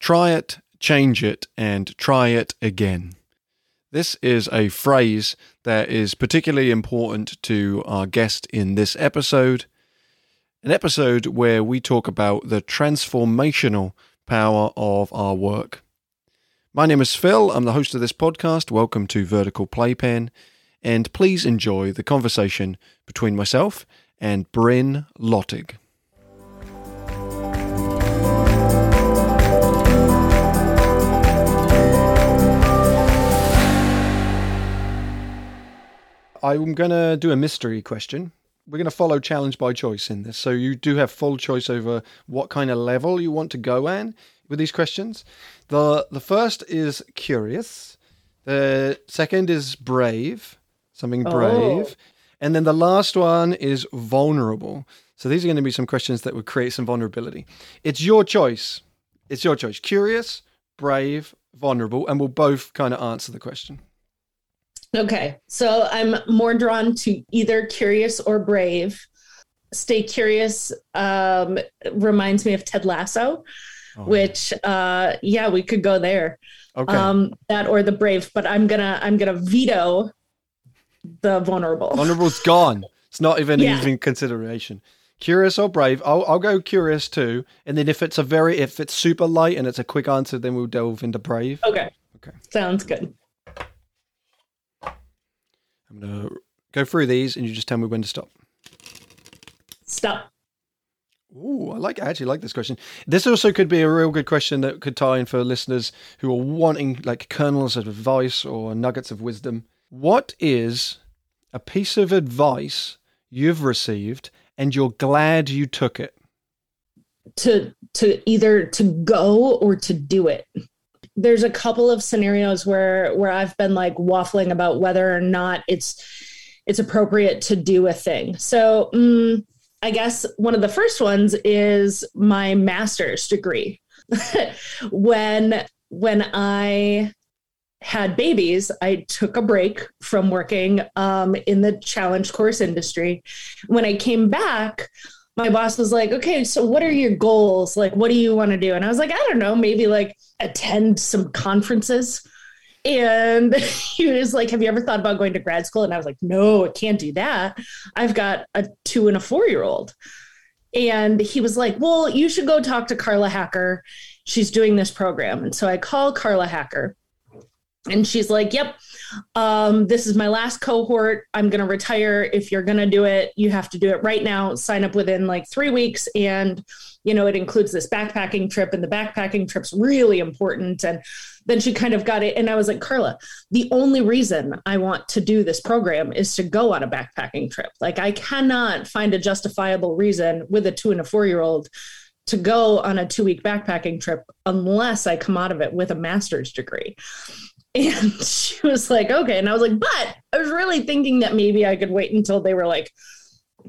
Try it, change it, and try it again. This is a phrase that is particularly important to our guest in this episode, an episode where we talk about the transformational power of our work. My name is Phil. I'm the host of this podcast. Welcome to Vertical Playpen. And please enjoy the conversation between myself and Bryn Lottig. I'm going to do a mystery question. We're going to follow challenge by choice in this. So you do have full choice over what kind of level you want to go in with these questions. The the first is curious. The second is brave, something oh. brave. Oh. And then the last one is vulnerable. So these are going to be some questions that would create some vulnerability. It's your choice. It's your choice. Curious, brave, vulnerable, and we'll both kind of answer the question. Okay. So I'm more drawn to either curious or brave. Stay curious um, reminds me of Ted Lasso, oh. which uh, yeah, we could go there. Okay. Um, that or the brave, but I'm gonna I'm gonna veto the vulnerable. Vulnerable's gone. It's not even yeah. even consideration. Curious or brave? I'll I'll go curious too. And then if it's a very if it's super light and it's a quick answer, then we'll delve into brave. Okay. Okay. Sounds good. I'm going to go through these and you just tell me when to stop. Stop. Ooh, I like. I actually like this question. This also could be a real good question that could tie in for listeners who are wanting like kernels of advice or nuggets of wisdom. What is a piece of advice you've received and you're glad you took it? To to either to go or to do it there's a couple of scenarios where where I've been like waffling about whether or not it's it's appropriate to do a thing. So mm, I guess one of the first ones is my master's degree. when when I had babies, I took a break from working um, in the challenge course industry. When I came back, my boss was like, okay, so what are your goals? Like, what do you want to do? And I was like, I don't know, maybe like attend some conferences. And he was like, Have you ever thought about going to grad school? And I was like, No, I can't do that. I've got a two and a four year old. And he was like, Well, you should go talk to Carla Hacker. She's doing this program. And so I call Carla Hacker and she's like, Yep, um, this is my last cohort. I'm going to retire. If you're going to do it, you have to do it right now. Sign up within like three weeks. And, you know, it includes this backpacking trip, and the backpacking trip's really important. And then she kind of got it. And I was like, Carla, the only reason I want to do this program is to go on a backpacking trip. Like, I cannot find a justifiable reason with a two and a four year old to go on a two week backpacking trip unless I come out of it with a master's degree. And she was like, okay. And I was like, but I was really thinking that maybe I could wait until they were like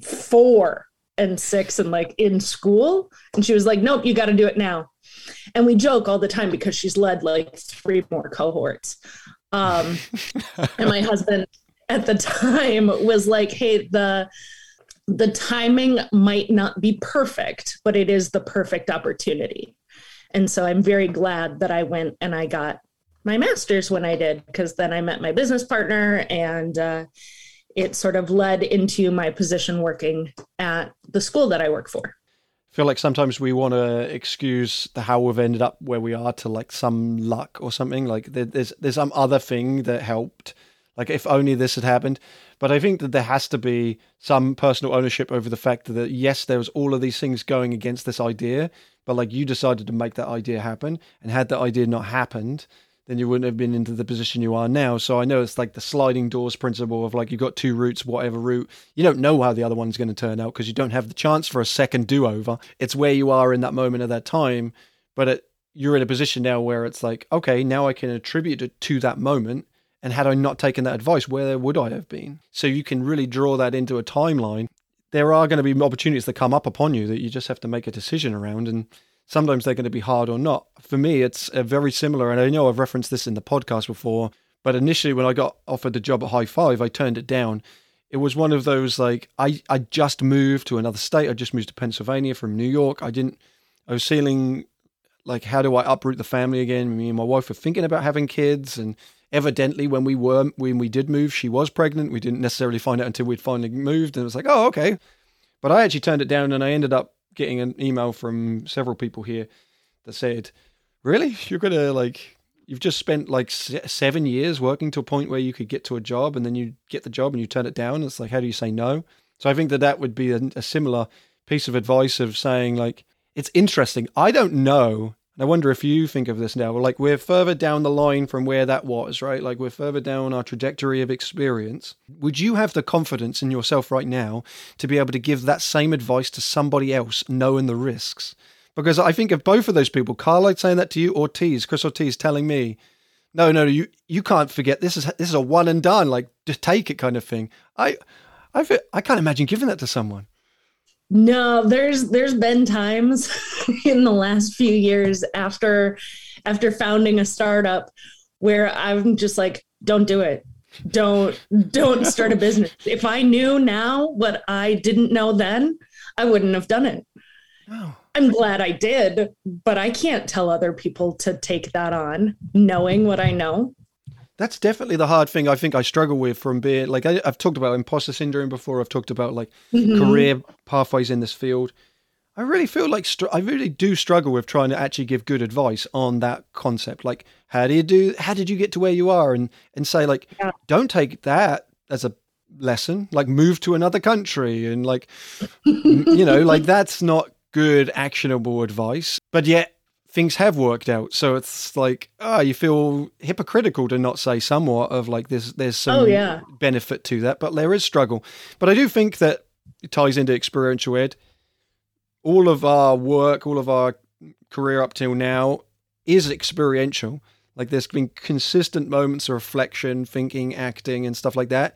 four and six and like in school. And she was like, nope, you got to do it now. And we joke all the time because she's led like three more cohorts. Um, and my husband at the time was like, hey, the, the timing might not be perfect, but it is the perfect opportunity. And so I'm very glad that I went and I got my master's when I did, because then I met my business partner and uh, it sort of led into my position working at the school that I work for. I feel like sometimes we want to excuse the how we've ended up where we are to like some luck or something. Like there's there's some other thing that helped. Like if only this had happened. But I think that there has to be some personal ownership over the fact that yes, there was all of these things going against this idea, but like you decided to make that idea happen, and had that idea not happened, then you wouldn't have been into the position you are now. So I know it's like the sliding doors principle of like you've got two routes, whatever route. You don't know how the other one's going to turn out because you don't have the chance for a second do over. It's where you are in that moment of that time. But it, you're in a position now where it's like, okay, now I can attribute it to that moment. And had I not taken that advice, where would I have been? So you can really draw that into a timeline. There are going to be opportunities that come up upon you that you just have to make a decision around. And sometimes they're going to be hard or not. For me, it's uh, very similar. And I know I've referenced this in the podcast before, but initially when I got offered the job at High Five, I turned it down. It was one of those like I, I just moved to another state. I just moved to Pennsylvania from New York. I didn't I was feeling like how do I uproot the family again? Me and my wife were thinking about having kids, and evidently when we were when we did move, she was pregnant. We didn't necessarily find out until we'd finally moved, and it was like, oh, okay. But I actually turned it down, and I ended up getting an email from several people here that said, "Really, you're gonna like." You've just spent like seven years working to a point where you could get to a job, and then you get the job and you turn it down. It's like, how do you say no? So I think that that would be a, a similar piece of advice of saying like, it's interesting. I don't know I wonder if you think of this now. Like we're further down the line from where that was, right? Like we're further down our trajectory of experience. Would you have the confidence in yourself right now to be able to give that same advice to somebody else, knowing the risks? Because I think of both of those people, Carlite saying that to you, Ortiz, Chris Ortiz telling me, no, no, you you can't forget this is this is a one and done, like just take it kind of thing. I I I can't imagine giving that to someone. No, there's there's been times in the last few years after after founding a startup where I'm just like, don't do it. Don't don't start a business. If I knew now what I didn't know then, I wouldn't have done it. Oh. I'm glad I did, but I can't tell other people to take that on knowing what I know. That's definitely the hard thing I think I struggle with from being like I, have talked about imposter syndrome before. I've talked about like mm-hmm. career pathways in this field. I really feel like str- I really do struggle with trying to actually give good advice on that concept. Like, how do you do? How did you get to where you are? And and say like, yeah. don't take that as a lesson. Like, move to another country and like, you know, like that's not good actionable advice. But yet things have worked out. So it's like, ah, oh, you feel hypocritical to not say somewhat of like there's there's some oh, yeah. benefit to that, but there is struggle. But I do think that it ties into experiential ed. All of our work, all of our career up till now is experiential. Like there's been consistent moments of reflection, thinking, acting, and stuff like that.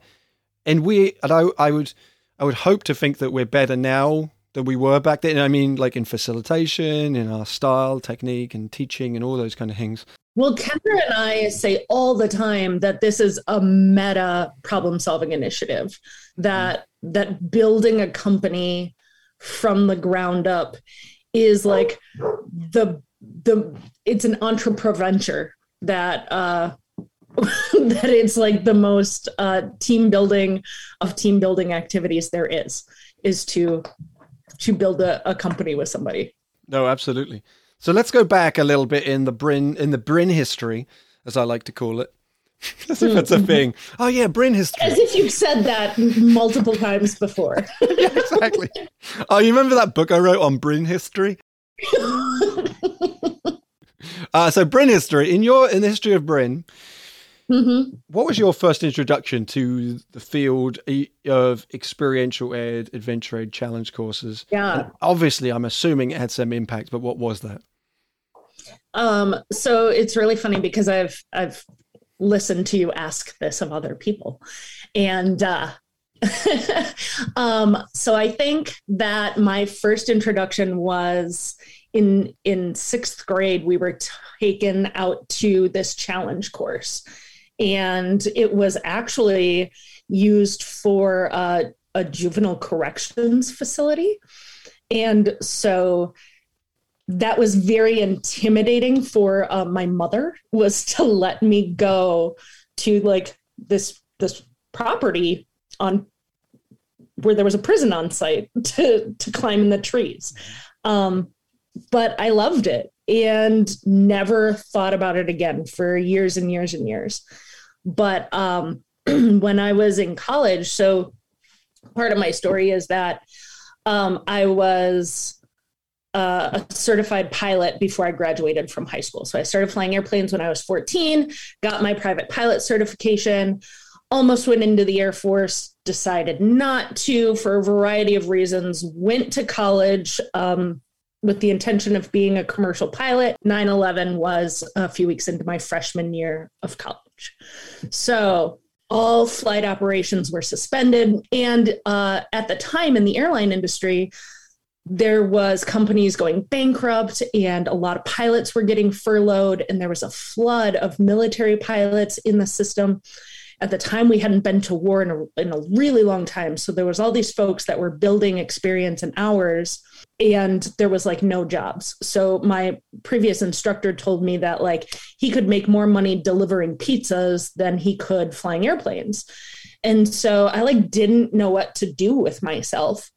And we, and I, I would, I would hope to think that we're better now than we were back then. I mean, like in facilitation, in our style, technique, and teaching, and all those kind of things. Well, Kendra and I say all the time that this is a meta problem solving initiative, that that building a company from the ground up is like the the it's an entrepreneur that uh that it's like the most uh team building of team building activities there is is to to build a, a company with somebody. No, absolutely. So let's go back a little bit in the Bryn in the Bryn history, as I like to call it. as if it's a mm-hmm. thing. Oh yeah, Bryn history. As if you've said that multiple times before. yeah, exactly. Oh, you remember that book I wrote on Bryn history? uh, so Bryn history in your in the history of Bryn, Mm-hmm. What was your first introduction to the field of experiential ed, adventure ed, challenge courses? Yeah. And obviously, I'm assuming it had some impact, but what was that? Um, so it's really funny because I've I've listened to you ask this of other people, and uh, um, so I think that my first introduction was in in sixth grade. We were taken out to this challenge course and it was actually used for uh, a juvenile corrections facility. And so that was very intimidating for uh, my mother was to let me go to like this this property on where there was a prison on site to to climb in the trees um, but i loved it and never thought about it again for years and years and years but um, when I was in college, so part of my story is that um, I was uh, a certified pilot before I graduated from high school. So I started flying airplanes when I was 14, got my private pilot certification, almost went into the Air Force, decided not to for a variety of reasons, went to college. Um, with the intention of being a commercial pilot. 9 11 was a few weeks into my freshman year of college. So all flight operations were suspended. And uh, at the time in the airline industry, there was companies going bankrupt and a lot of pilots were getting furloughed and there was a flood of military pilots in the system. At the time we hadn't been to war in a, in a really long time. So there was all these folks that were building experience and hours and there was like no jobs. So my previous instructor told me that like he could make more money delivering pizzas than he could flying airplanes. And so i like didn't know what to do with myself.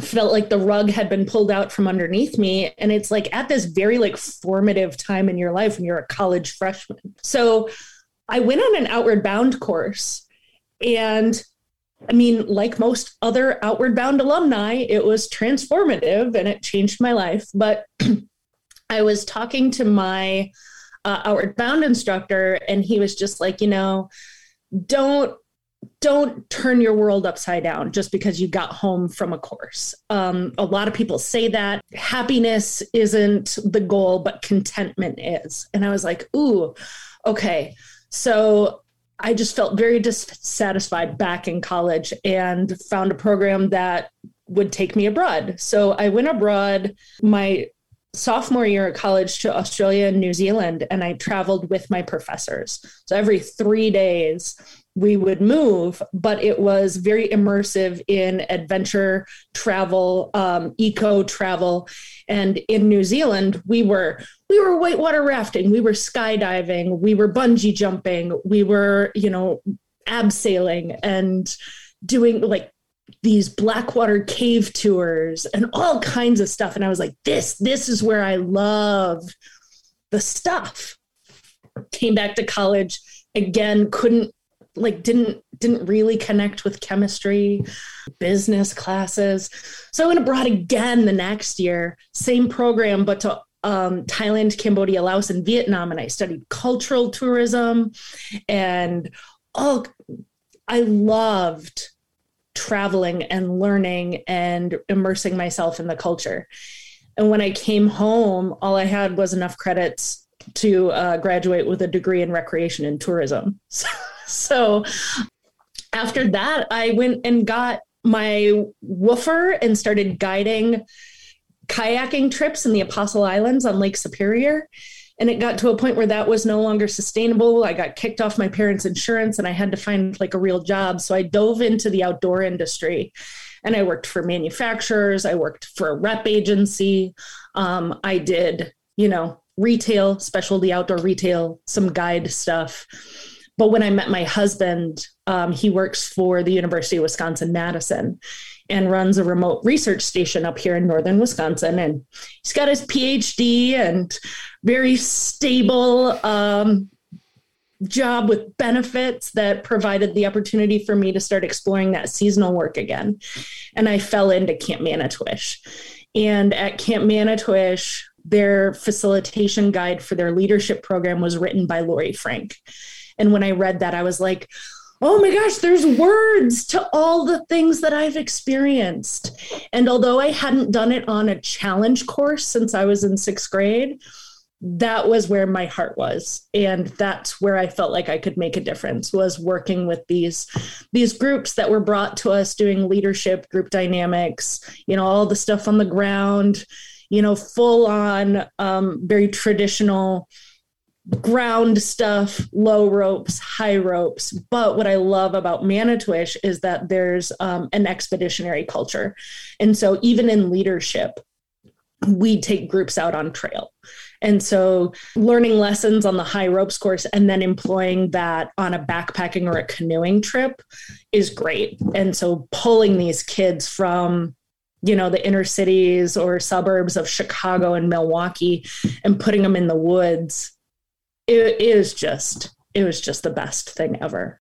Felt like the rug had been pulled out from underneath me and it's like at this very like formative time in your life when you're a college freshman. So i went on an outward bound course and i mean like most other outward bound alumni it was transformative and it changed my life but i was talking to my uh, outward bound instructor and he was just like you know don't don't turn your world upside down just because you got home from a course. Um, a lot of people say that happiness isn't the goal, but contentment is. And I was like, ooh, okay. So I just felt very dissatisfied back in college and found a program that would take me abroad. So I went abroad my sophomore year at college to Australia and New Zealand, and I traveled with my professors. So every three days, we would move, but it was very immersive in adventure travel, um, eco travel. And in New Zealand, we were we were whitewater rafting, we were skydiving, we were bungee jumping, we were you know abseiling and doing like these blackwater cave tours and all kinds of stuff. And I was like, this this is where I love the stuff. Came back to college again, couldn't like didn't didn't really connect with chemistry business classes. So i went abroad again the next year same program but to um, thailand cambodia laos and vietnam and i studied cultural tourism and all i loved traveling and learning and immersing myself in the culture. And when i came home all i had was enough credits to uh, graduate with a degree in recreation and tourism so after that, I went and got my woofer and started guiding kayaking trips in the Apostle Islands on Lake Superior. And it got to a point where that was no longer sustainable. I got kicked off my parents' insurance and I had to find like a real job. So I dove into the outdoor industry and I worked for manufacturers. I worked for a rep agency. Um, I did, you know, retail, specialty outdoor retail, some guide stuff. But when I met my husband, um, he works for the University of Wisconsin Madison and runs a remote research station up here in northern Wisconsin. And he's got his PhD and very stable um, job with benefits that provided the opportunity for me to start exploring that seasonal work again. And I fell into Camp Manitowish. And at Camp Manitowish, their facilitation guide for their leadership program was written by Laurie Frank. And when I read that, I was like, oh my gosh, there's words to all the things that I've experienced. And although I hadn't done it on a challenge course since I was in sixth grade, that was where my heart was and that's where i felt like i could make a difference was working with these these groups that were brought to us doing leadership group dynamics you know all the stuff on the ground you know full on um, very traditional ground stuff, low ropes, high ropes. But what I love about Manitowish is that there's um, an expeditionary culture. And so even in leadership, we take groups out on trail. And so learning lessons on the high ropes course and then employing that on a backpacking or a canoeing trip is great. And so pulling these kids from you know the inner cities or suburbs of Chicago and Milwaukee and putting them in the woods it is just it was just the best thing ever.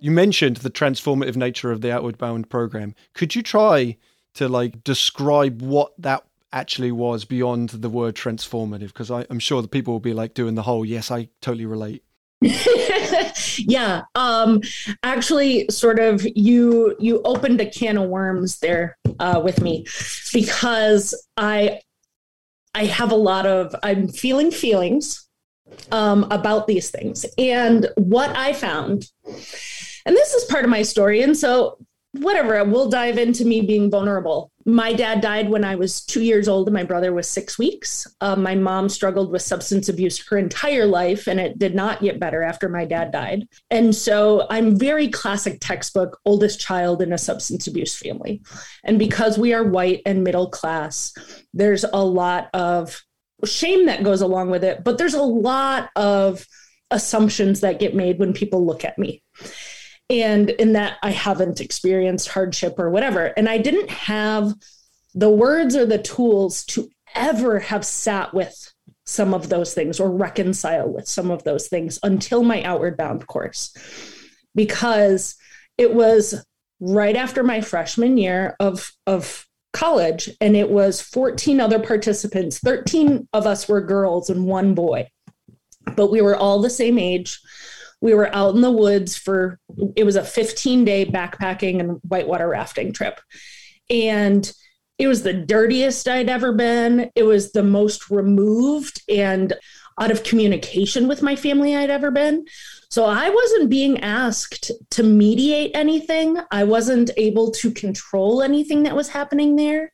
You mentioned the transformative nature of the outward bound program. Could you try to like describe what that actually was beyond the word transformative because i'm sure the people will be like doing the whole yes i totally relate. Yeah um actually sort of you you opened a can of worms there uh with me because i i have a lot of i'm feeling feelings um about these things. And what i found and this is part of my story and so whatever, we'll dive into me being vulnerable. My dad died when I was two years old, and my brother was six weeks. Uh, my mom struggled with substance abuse her entire life, and it did not get better after my dad died. And so I'm very classic textbook, oldest child in a substance abuse family. And because we are white and middle class, there's a lot of shame that goes along with it, but there's a lot of assumptions that get made when people look at me and in that I haven't experienced hardship or whatever. And I didn't have the words or the tools to ever have sat with some of those things or reconcile with some of those things until my outward bound course. Because it was right after my freshman year of of college and it was 14 other participants. 13 of us were girls and one boy but we were all the same age we were out in the woods for it was a 15 day backpacking and whitewater rafting trip. And it was the dirtiest i'd ever been. It was the most removed and out of communication with my family i'd ever been. So i wasn't being asked to mediate anything. I wasn't able to control anything that was happening there.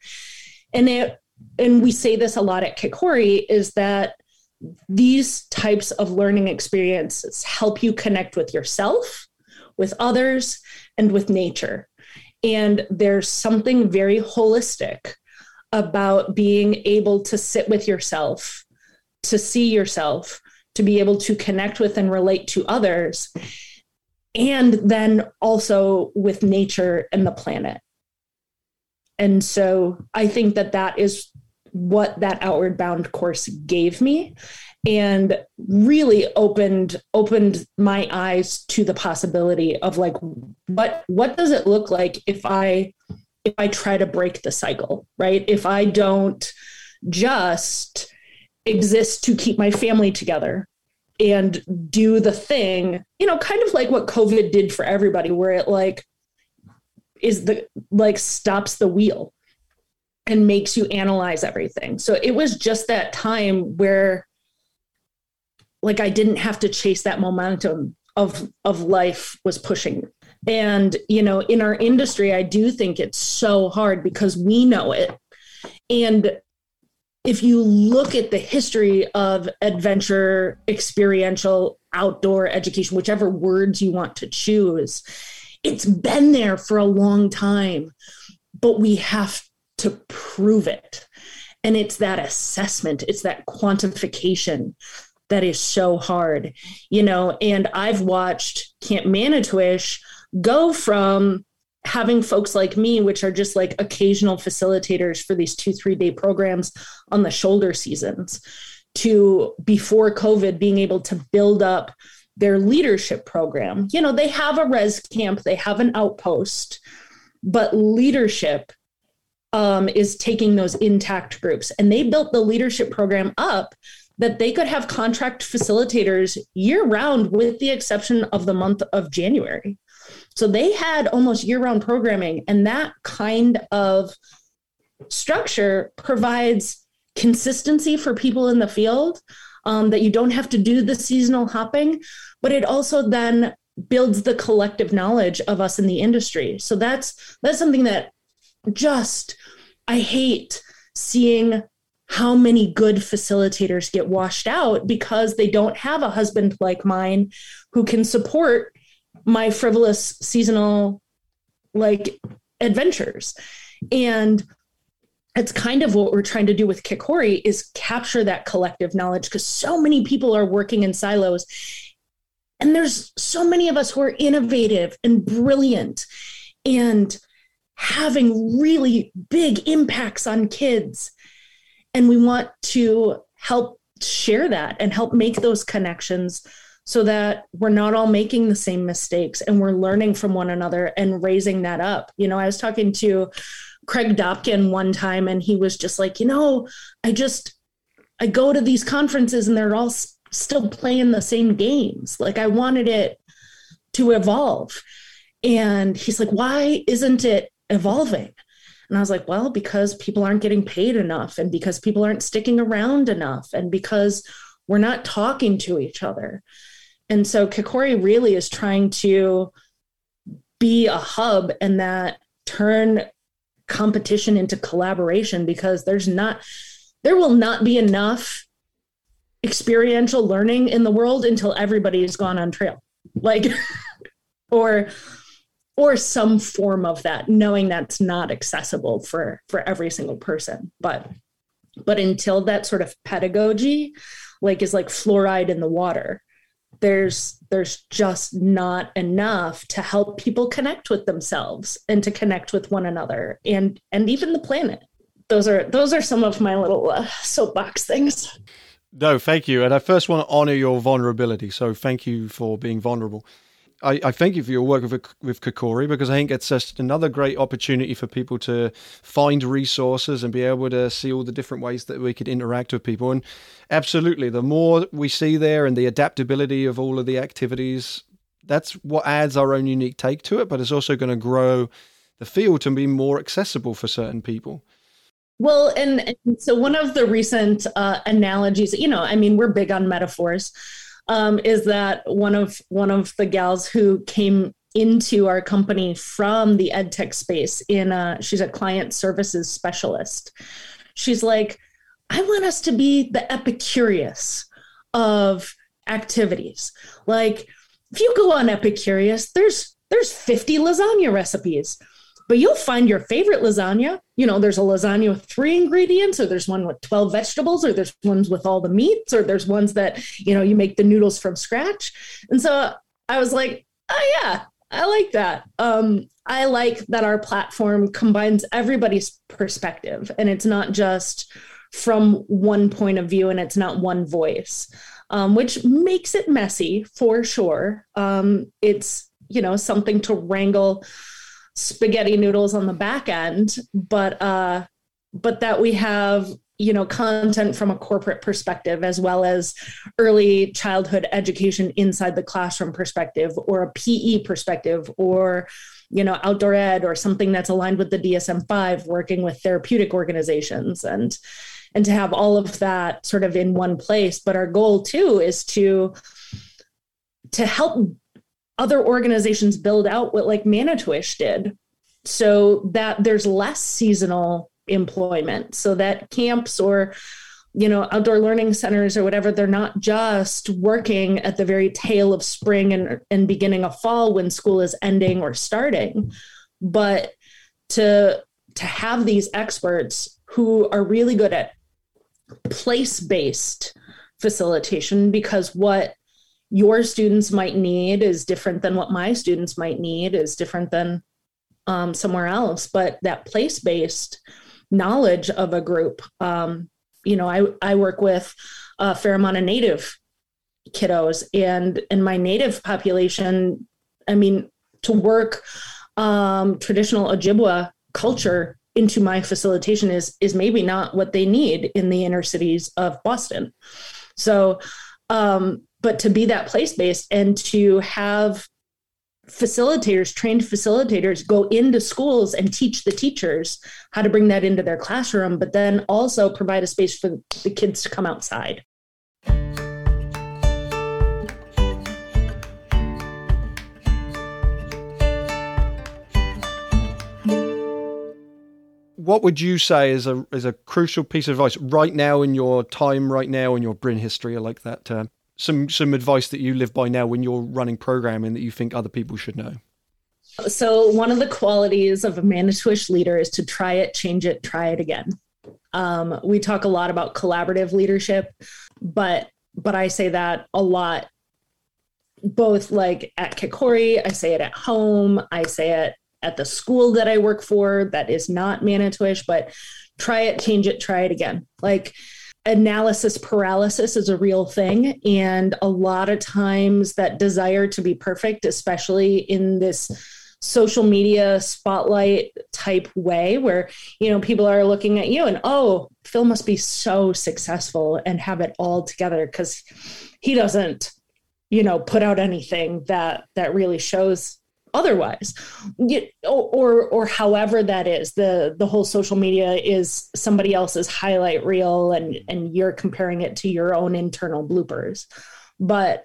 And it and we say this a lot at kikori is that these types of learning experiences help you connect with yourself, with others, and with nature. And there's something very holistic about being able to sit with yourself, to see yourself, to be able to connect with and relate to others, and then also with nature and the planet. And so I think that that is what that outward bound course gave me and really opened opened my eyes to the possibility of like what what does it look like if i if i try to break the cycle right? If i don't just exist to keep my family together and do the thing you know kind of like what covid did for everybody where it like is the like stops the wheel and makes you analyze everything. So it was just that time where like I didn't have to chase that momentum of of life was pushing. And you know, in our industry I do think it's so hard because we know it. And if you look at the history of adventure, experiential, outdoor education, whichever words you want to choose, it's been there for a long time. But we have to prove it. And it's that assessment, it's that quantification that is so hard, you know. And I've watched Camp Manitowish go from having folks like me, which are just like occasional facilitators for these two, three day programs on the shoulder seasons, to before COVID being able to build up their leadership program. You know, they have a res camp, they have an outpost, but leadership um, is taking those intact groups. And they built the leadership program up that they could have contract facilitators year round, with the exception of the month of January. So they had almost year round programming. And that kind of structure provides consistency for people in the field um, that you don't have to do the seasonal hopping, but it also then builds the collective knowledge of us in the industry. So that's that's something that just I hate seeing how many good facilitators get washed out because they don't have a husband like mine who can support my frivolous seasonal like adventures. And it's kind of what we're trying to do with kikori is capture that collective knowledge because so many people are working in silos. And there's so many of us who are innovative and brilliant and having really big impacts on kids. And we want to help share that and help make those connections so that we're not all making the same mistakes and we're learning from one another and raising that up. You know, I was talking to Craig Dobkin one time and he was just like, you know, I just, I go to these conferences and they're all still playing the same games. Like I wanted it to evolve. And he's like, why isn't it evolving. And I was like, well, because people aren't getting paid enough and because people aren't sticking around enough and because we're not talking to each other. And so Kikori really is trying to be a hub and that turn competition into collaboration because there's not there will not be enough experiential learning in the world until everybody's gone on trail like or or some form of that knowing that's not accessible for for every single person. But but until that sort of pedagogy like is like fluoride in the water there's there's just not enough to help people connect with themselves and to connect with one another and and even the planet. Those are those are some of my little uh, soapbox things. No thank you. And i first want to honor your vulnerability. So thank you for being vulnerable I, I, thank you for your work with with Kikori because I think it's just another great opportunity for people to find resources and be able to see all the different ways that we could interact with people. And absolutely, the more we see there and the adaptability of all of the activities, that's what adds our own unique take to it. But it's also going to grow the field to be more accessible for certain people. Well, and, and so one of the recent uh, analogies, you know, I mean, we're big on metaphors um, is that one of one of the gals who came into our company from the ed tech space in a, she's a client services specialist. She's like i want us to be the epicurious of activities. Like if you go on epicurious there's there's 50 lasagna recipes but you'll find your favorite lasagna. You know, there's a lasagna with three ingredients, or there's one with 12 vegetables, or there's ones with all the meats, or there's ones that, you know, you make the noodles from scratch. And so I was like, oh, yeah, I like that. Um, I like that our platform combines everybody's perspective and it's not just from one point of view and it's not one voice, um, which makes it messy for sure. Um, it's, you know, something to wrangle spaghetti noodles on the back end, but uh, but that we have you know content from a corporate perspective as well as early childhood education inside the classroom perspective or a PE perspective or you know outdoor ed or something that's aligned with the DSM-5 working with therapeutic organizations and and to have all of that sort of in one place. But our goal too is to to help other organizations build out what like Manitowish did. So that there's less seasonal employment. So that camps or you know outdoor learning centers or whatever they're not just working at the very tail of spring and, and beginning of fall when school is ending or starting but to to have these experts who are really good at place based facilitation because what your students might need is different than what my students might need is different than um, somewhere else. But that place based knowledge of a group um, you know I, I work with a fair amount of native kiddos and in my native population i mean to work um, traditional ojibwa culture into my facilitation is is maybe not what they need in the inner cities of boston. So um, but to be that place based and to have facilitators trained facilitators go into schools and teach the teachers how to bring that into their classroom but then also provide a space for the kids to come outside. What would you say is a is a crucial piece of advice right now in your time right now in your Bryn history I like that term some some advice that you live by now when you're running programming that you think other people should know? So one of the qualities of a Manitowish leader is to try it, change it, try it again. Um, we talk a lot about collaborative leadership, but but I say that a lot, both like at Kikori, I say it at home, I say it at the school that I work for that is not Manitowish, but try it, change it, try it again. Like analysis paralysis is a real thing. And a lot of times that desire to be perfect, especially in this social media spotlight type way where you know people are looking at you and oh phil must be so successful and have it all together because he doesn't you know put out anything that that really shows otherwise or, or however that is the the whole social media is somebody else's highlight reel and and you're comparing it to your own internal bloopers but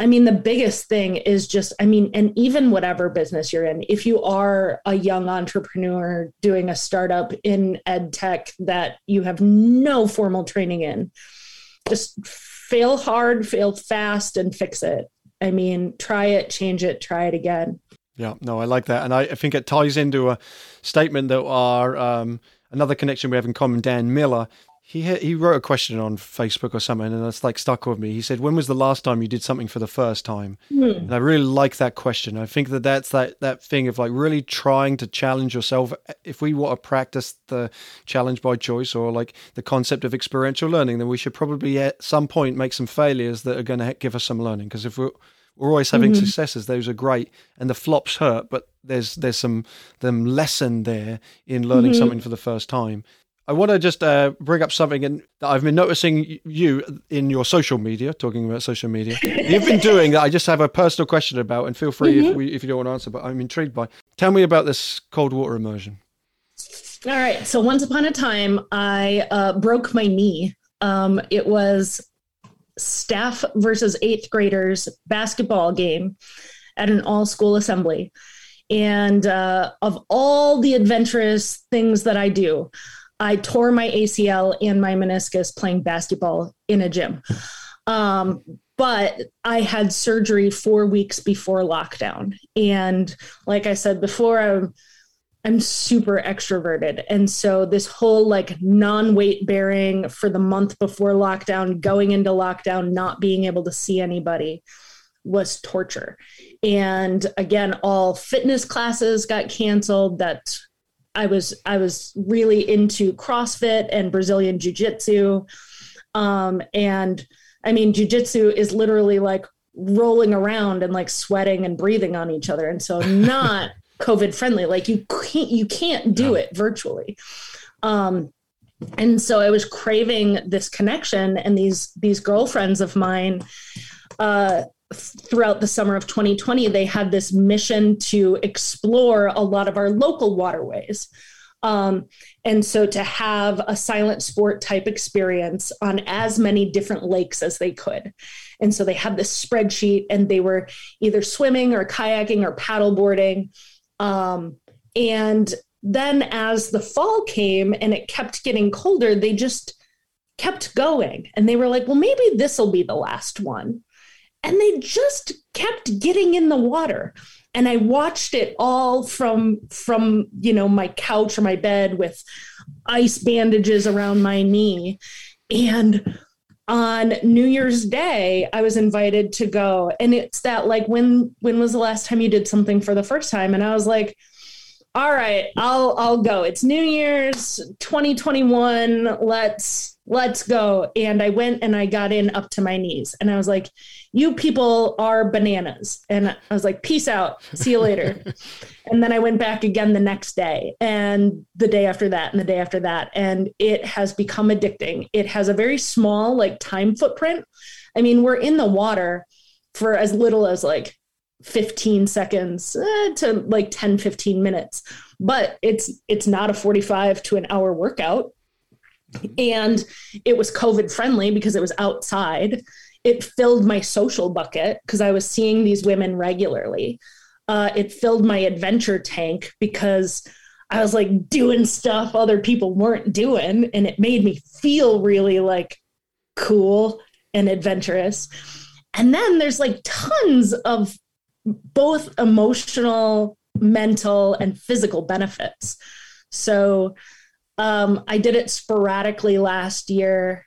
I mean, the biggest thing is just, I mean, and even whatever business you're in, if you are a young entrepreneur doing a startup in ed tech that you have no formal training in, just fail hard, fail fast, and fix it. I mean, try it, change it, try it again. Yeah, no, I like that. And I, I think it ties into a statement that our um, another connection we have in common, Dan Miller, he he wrote a question on Facebook or something, and it's like stuck with me. He said, "When was the last time you did something for the first time?" Mm. And I really like that question. I think that that's that that thing of like really trying to challenge yourself. If we want to practice the challenge by choice or like the concept of experiential learning, then we should probably at some point make some failures that are going to give us some learning. Because if we're we're always having mm-hmm. successes; those are great, and the flops hurt, but there's there's some them lesson there in learning mm-hmm. something for the first time. I want to just uh, bring up something in, that I've been noticing you in your social media, talking about social media. You've been doing that. I just have a personal question about, and feel free mm-hmm. if, we, if you don't want to answer, but I'm intrigued by. Tell me about this cold water immersion. All right. So once upon a time, I uh, broke my knee. Um, it was staff versus eighth graders basketball game at an all school assembly. And uh, of all the adventurous things that I do, I tore my ACL and my meniscus playing basketball in a gym. Um, but I had surgery four weeks before lockdown. And like I said before, I'm, I'm super extroverted. And so this whole like non weight bearing for the month before lockdown, going into lockdown, not being able to see anybody was torture. And again, all fitness classes got canceled. That I was I was really into CrossFit and Brazilian Jiu Jitsu, um, and I mean Jiu Jitsu is literally like rolling around and like sweating and breathing on each other, and so not COVID friendly. Like you can't you can't do it virtually. Um, and so I was craving this connection, and these these girlfriends of mine. Uh, throughout the summer of 2020, they had this mission to explore a lot of our local waterways. Um, and so to have a silent sport type experience on as many different lakes as they could. And so they had this spreadsheet and they were either swimming or kayaking or paddleboarding. Um, and then as the fall came and it kept getting colder, they just kept going. And they were like, well, maybe this will be the last one and they just kept getting in the water. And i watched it all from from you know my couch or my bed with ice bandages around my knee. And on new year's day i was invited to go. And it's that like when when was the last time you did something for the first time? And i was like all right i'll i'll go it's new year's 2021 let's let's go. And I went and I got in up to my knees and I was like, you people are bananas. And I was like, peace out. See you later. and then I went back again the next day and the day after that and the day after that. And it has become addicting. It has a very small, like, time footprint. I mean, we're in the water for as little as like 15 seconds eh, to like 10 15 minutes but it's it's not a 45 to an hour workout and it was COVID friendly because it was outside. It filled my social bucket because I was seeing these women regularly. Uh, it filled my adventure tank because I was like doing stuff other people weren't doing. And it made me feel really like cool and adventurous. And then there's like tons of both emotional, mental, and physical benefits. So, um, I did it sporadically last year.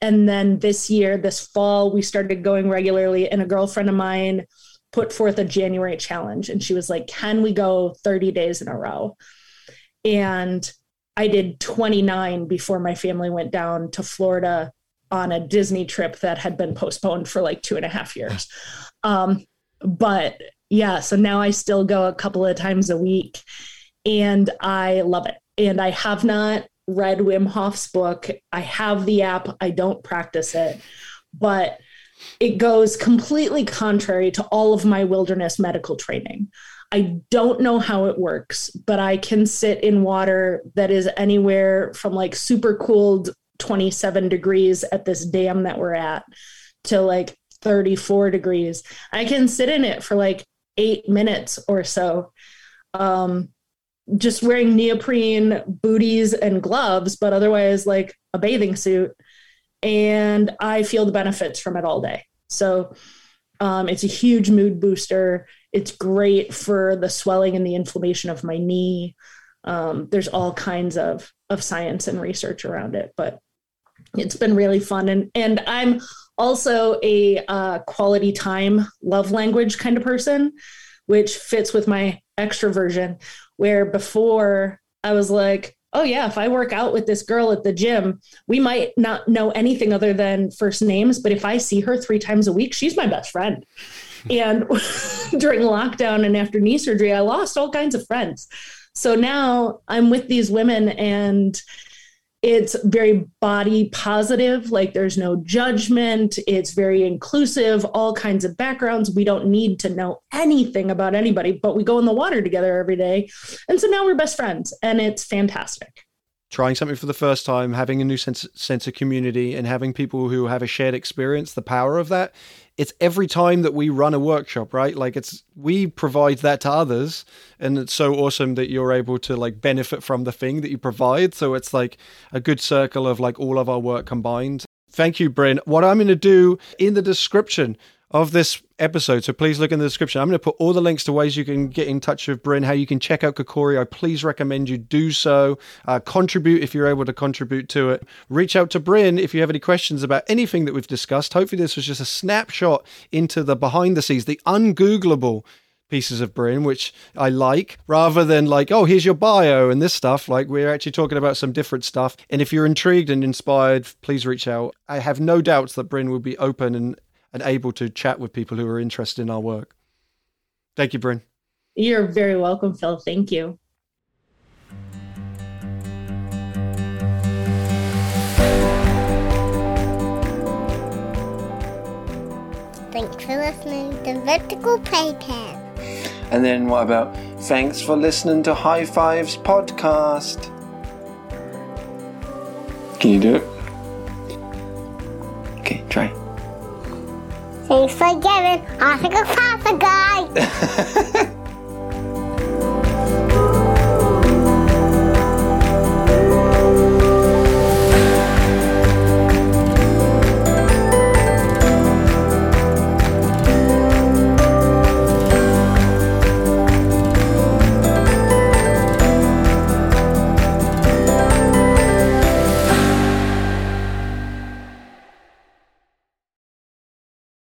And then this year, this fall, we started going regularly. And a girlfriend of mine put forth a January challenge. And she was like, Can we go 30 days in a row? And I did 29 before my family went down to Florida on a Disney trip that had been postponed for like two and a half years. Um, but yeah, so now I still go a couple of times a week and I love it and I have not read Wim Hof's book. I have the app, I don't practice it, but it goes completely contrary to all of my wilderness medical training. I don't know how it works, but I can sit in water that is anywhere from like super cooled 27 degrees at this dam that we're at to like 34 degrees. I can sit in it for like eight minutes or so. Um, just wearing neoprene booties and gloves, but otherwise like a bathing suit. And I feel the benefits from it all day. So um, it's a huge mood booster. It's great for the swelling and the inflammation of my knee. Um, there's all kinds of of science and research around it, but it's been really fun. And and I'm also a uh, quality time love language kind of person, which fits with my extroversion. Where before I was like, oh yeah, if I work out with this girl at the gym, we might not know anything other than first names, but if I see her three times a week, she's my best friend. and during lockdown and after knee surgery, I lost all kinds of friends. So now I'm with these women and it's very body positive like there's no judgment it's very inclusive all kinds of backgrounds. We don't need to know anything about anybody but we go in the water together every day. And so now we're best friends and it's fantastic. Trying something for the first time having a new sense, sense of community and having people who have a shared experience the power of that it's every time that we run a workshop, right? Like it's we provide that to others, and it's so awesome that you're able to like benefit from the thing that you provide. So it's like a good circle of like all of our work combined. Thank you, Bryn. What I'm going to do in the description of this episode. So please look in the description. I'm going to put all the links to ways you can get in touch with Bryn, how you can check out Kikori. I please recommend you do so. Uh, contribute if you're able to contribute to it. Reach out to Bryn if you have any questions about anything that we've discussed. Hopefully, this was just a snapshot into the behind the scenes, the ungoogleable pieces of Bryn, which I like, rather than like, oh, here's your bio and this stuff. Like, we're actually talking about some different stuff. And if you're intrigued and inspired, please reach out. I have no doubts that Bryn will be open and and able to chat with people who are interested in our work. Thank you, Bryn. You're very welcome, Phil. Thank you. Thanks for listening to Vertical Playpen. And then what about thanks for listening to High Fives podcast? Can you do it? Thanks for giving. Think a papa guy.